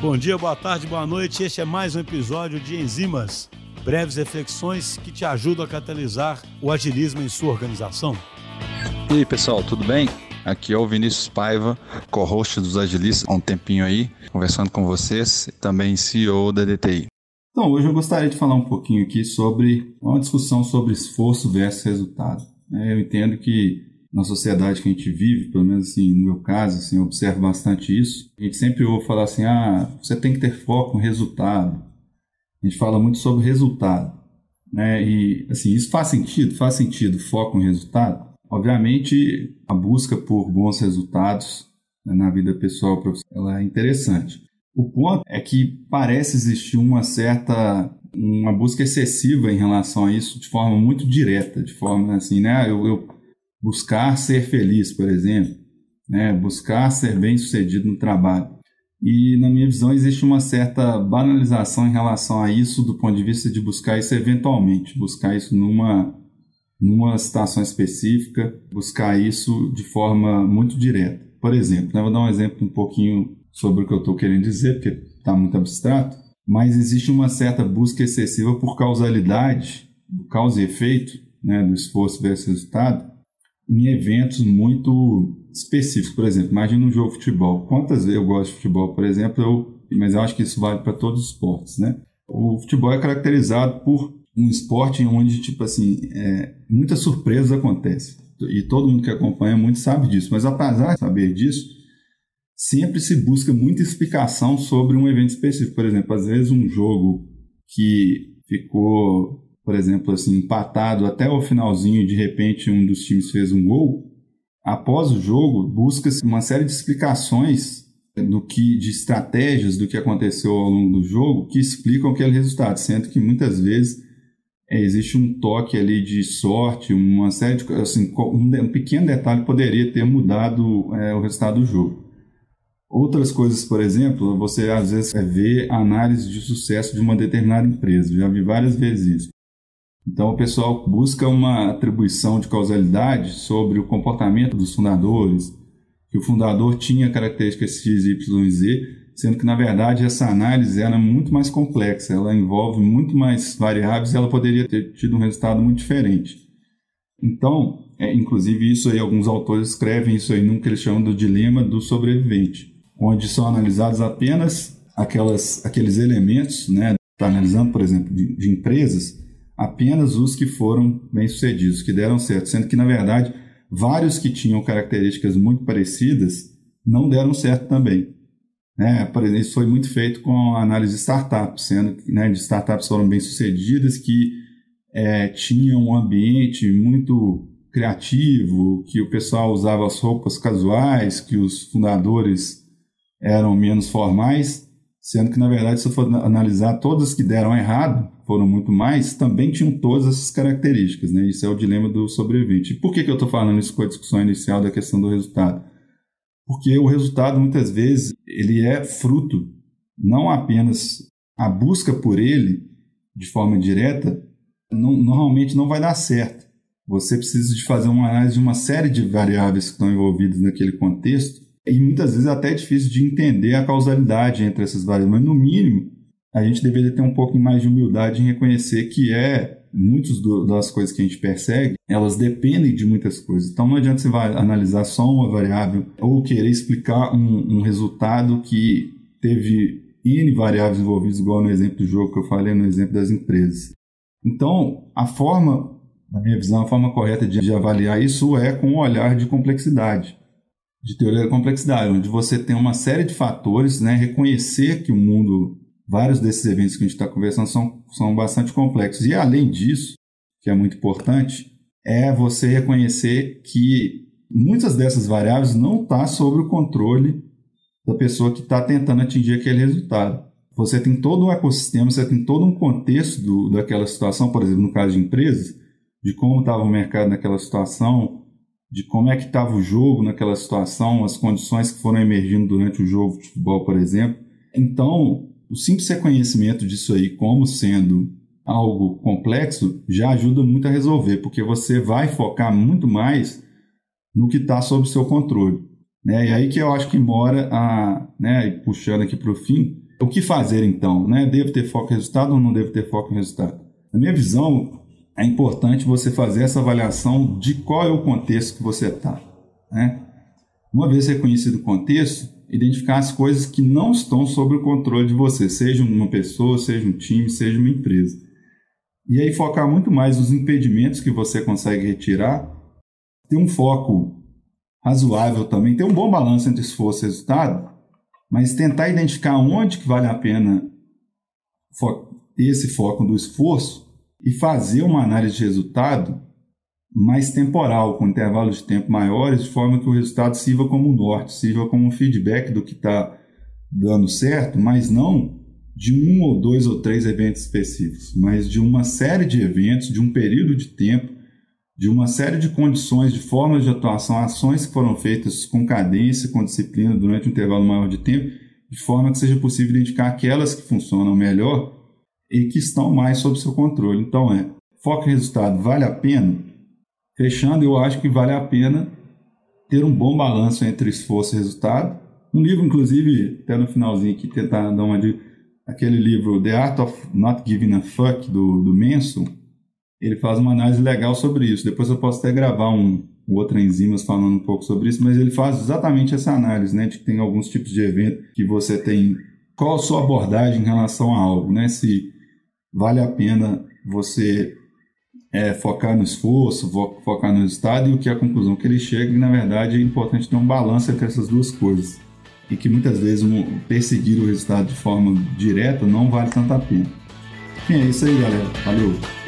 Bom dia, boa tarde, boa noite. Este é mais um episódio de Enzimas, breves reflexões que te ajudam a catalisar o agilismo em sua organização. E aí, pessoal, tudo bem? Aqui é o Vinícius Paiva, co-host dos Agilistas há um tempinho aí, conversando com vocês, também CEO da DTI. Então, hoje eu gostaria de falar um pouquinho aqui sobre uma discussão sobre esforço versus resultado. É, eu entendo que na sociedade que a gente vive, pelo menos assim, no meu caso, assim, eu observo bastante isso. A gente sempre ouve falar assim, ah, você tem que ter foco no resultado. A gente fala muito sobre resultado. Né? E, assim, isso faz sentido? Faz sentido foco no resultado? Obviamente, a busca por bons resultados né, na vida pessoal ela é interessante. O ponto é que parece existir uma certa uma busca excessiva em relação a isso de forma muito direta, de forma assim, né? Eu, eu buscar ser feliz, por exemplo, né? Buscar ser bem sucedido no trabalho. E na minha visão existe uma certa banalização em relação a isso do ponto de vista de buscar isso eventualmente, buscar isso numa numa situação específica, buscar isso de forma muito direta. Por exemplo, né? vou dar um exemplo um pouquinho sobre o que eu estou querendo dizer, porque está muito abstrato, mas existe uma certa busca excessiva por causalidade, causa e efeito, né, do esforço versus resultado, em eventos muito específicos. Por exemplo, imagine um jogo de futebol. Quantas vezes eu gosto de futebol, por exemplo, eu, mas eu acho que isso vale para todos os esportes, né? O futebol é caracterizado por um esporte onde, tipo assim, é, muitas surpresas acontecem. E todo mundo que acompanha muito sabe disso. Mas apesar de saber disso, sempre se busca muita explicação sobre um evento específico. Por exemplo, às vezes um jogo que ficou, por exemplo, assim, empatado até o finalzinho e de repente um dos times fez um gol. Após o jogo, busca-se uma série de explicações do que de estratégias do que aconteceu ao longo do jogo que explicam aquele resultado, sendo que muitas vezes é, existe um toque ali de sorte, uma série de assim, um, um pequeno detalhe poderia ter mudado é, o resultado do jogo. Outras coisas, por exemplo, você às vezes vê análise de sucesso de uma determinada empresa. Já vi várias vezes isso. Então o pessoal busca uma atribuição de causalidade sobre o comportamento dos fundadores, que o fundador tinha características X, Y Z, sendo que na verdade essa análise era muito mais complexa, ela envolve muito mais variáveis e ela poderia ter tido um resultado muito diferente. Então, é, inclusive isso aí, alguns autores escrevem isso aí num que eles chamam do dilema do sobrevivente onde são analisados apenas aquelas, aqueles elementos, né? Está analisando, por exemplo, de, de empresas, apenas os que foram bem-sucedidos, que deram certo, sendo que, na verdade, vários que tinham características muito parecidas não deram certo também. Né? Por exemplo, isso foi muito feito com a análise de startups, sendo que né, de startups foram bem-sucedidas, que é, tinham um ambiente muito criativo, que o pessoal usava as roupas casuais, que os fundadores eram menos formais, sendo que, na verdade, se for analisar, todas que deram errado, foram muito mais, também tinham todas essas características. Né? Isso é o dilema do sobrevivente. E por que, que eu estou falando isso com a discussão inicial da questão do resultado? Porque o resultado, muitas vezes, ele é fruto, não apenas a busca por ele, de forma direta, não, normalmente não vai dar certo. Você precisa de fazer uma análise de uma série de variáveis que estão envolvidas naquele contexto e muitas vezes até é difícil de entender a causalidade entre essas variáveis, mas no mínimo a gente deveria ter um pouco mais de humildade em reconhecer que é muitas das coisas que a gente persegue, elas dependem de muitas coisas. Então não adianta você analisar só uma variável ou querer explicar um, um resultado que teve N variáveis envolvidas, igual no exemplo do jogo que eu falei, no exemplo das empresas. Então, a forma, na minha visão, a forma correta de, de avaliar isso é com um olhar de complexidade de teoria da complexidade, onde você tem uma série de fatores, né, reconhecer que o mundo, vários desses eventos que a gente está conversando são, são bastante complexos. E além disso, que é muito importante, é você reconhecer que muitas dessas variáveis não estão tá sob o controle da pessoa que está tentando atingir aquele resultado. Você tem todo um ecossistema, você tem todo um contexto do, daquela situação, por exemplo, no caso de empresas, de como estava o mercado naquela situação, de como é que estava o jogo naquela situação, as condições que foram emergindo durante o jogo de futebol, por exemplo. Então, o simples reconhecimento disso aí como sendo algo complexo já ajuda muito a resolver, porque você vai focar muito mais no que está sob seu controle. Né? E aí que eu acho que mora a, né, puxando aqui para o fim, o que fazer então? Né? Devo ter foco em resultado ou não devo ter foco em resultado? Na minha visão, é importante você fazer essa avaliação de qual é o contexto que você está. Né? Uma vez reconhecido o contexto, identificar as coisas que não estão sob o controle de você, seja uma pessoa, seja um time, seja uma empresa. E aí focar muito mais nos impedimentos que você consegue retirar, ter um foco razoável também, ter um bom balanço entre esforço e resultado, mas tentar identificar onde que vale a pena esse foco do esforço e fazer uma análise de resultado mais temporal, com intervalos de tempo maiores, de forma que o resultado sirva como norte, sirva como um feedback do que está dando certo, mas não de um ou dois ou três eventos específicos, mas de uma série de eventos, de um período de tempo, de uma série de condições, de formas de atuação, ações que foram feitas com cadência, com disciplina durante um intervalo maior de tempo, de forma que seja possível identificar aquelas que funcionam melhor e que estão mais sob seu controle. Então é, foco em resultado vale a pena? Fechando, eu acho que vale a pena ter um bom balanço entre esforço e resultado. Um livro, inclusive, até no finalzinho aqui, tentar dar uma dica, aquele livro The Art of Not Giving a Fuck, do, do Manson, ele faz uma análise legal sobre isso. Depois eu posso até gravar um, um outro enzimas falando um pouco sobre isso, mas ele faz exatamente essa análise, né, de que tem alguns tipos de evento que você tem qual a sua abordagem em relação a algo, né? Se vale a pena você é, focar no esforço, focar no resultado e o que é a conclusão que ele chega, e na verdade é importante ter um balanço entre essas duas coisas. E que muitas vezes perseguir o resultado de forma direta não vale tanto a pena. E é isso aí, galera. Valeu!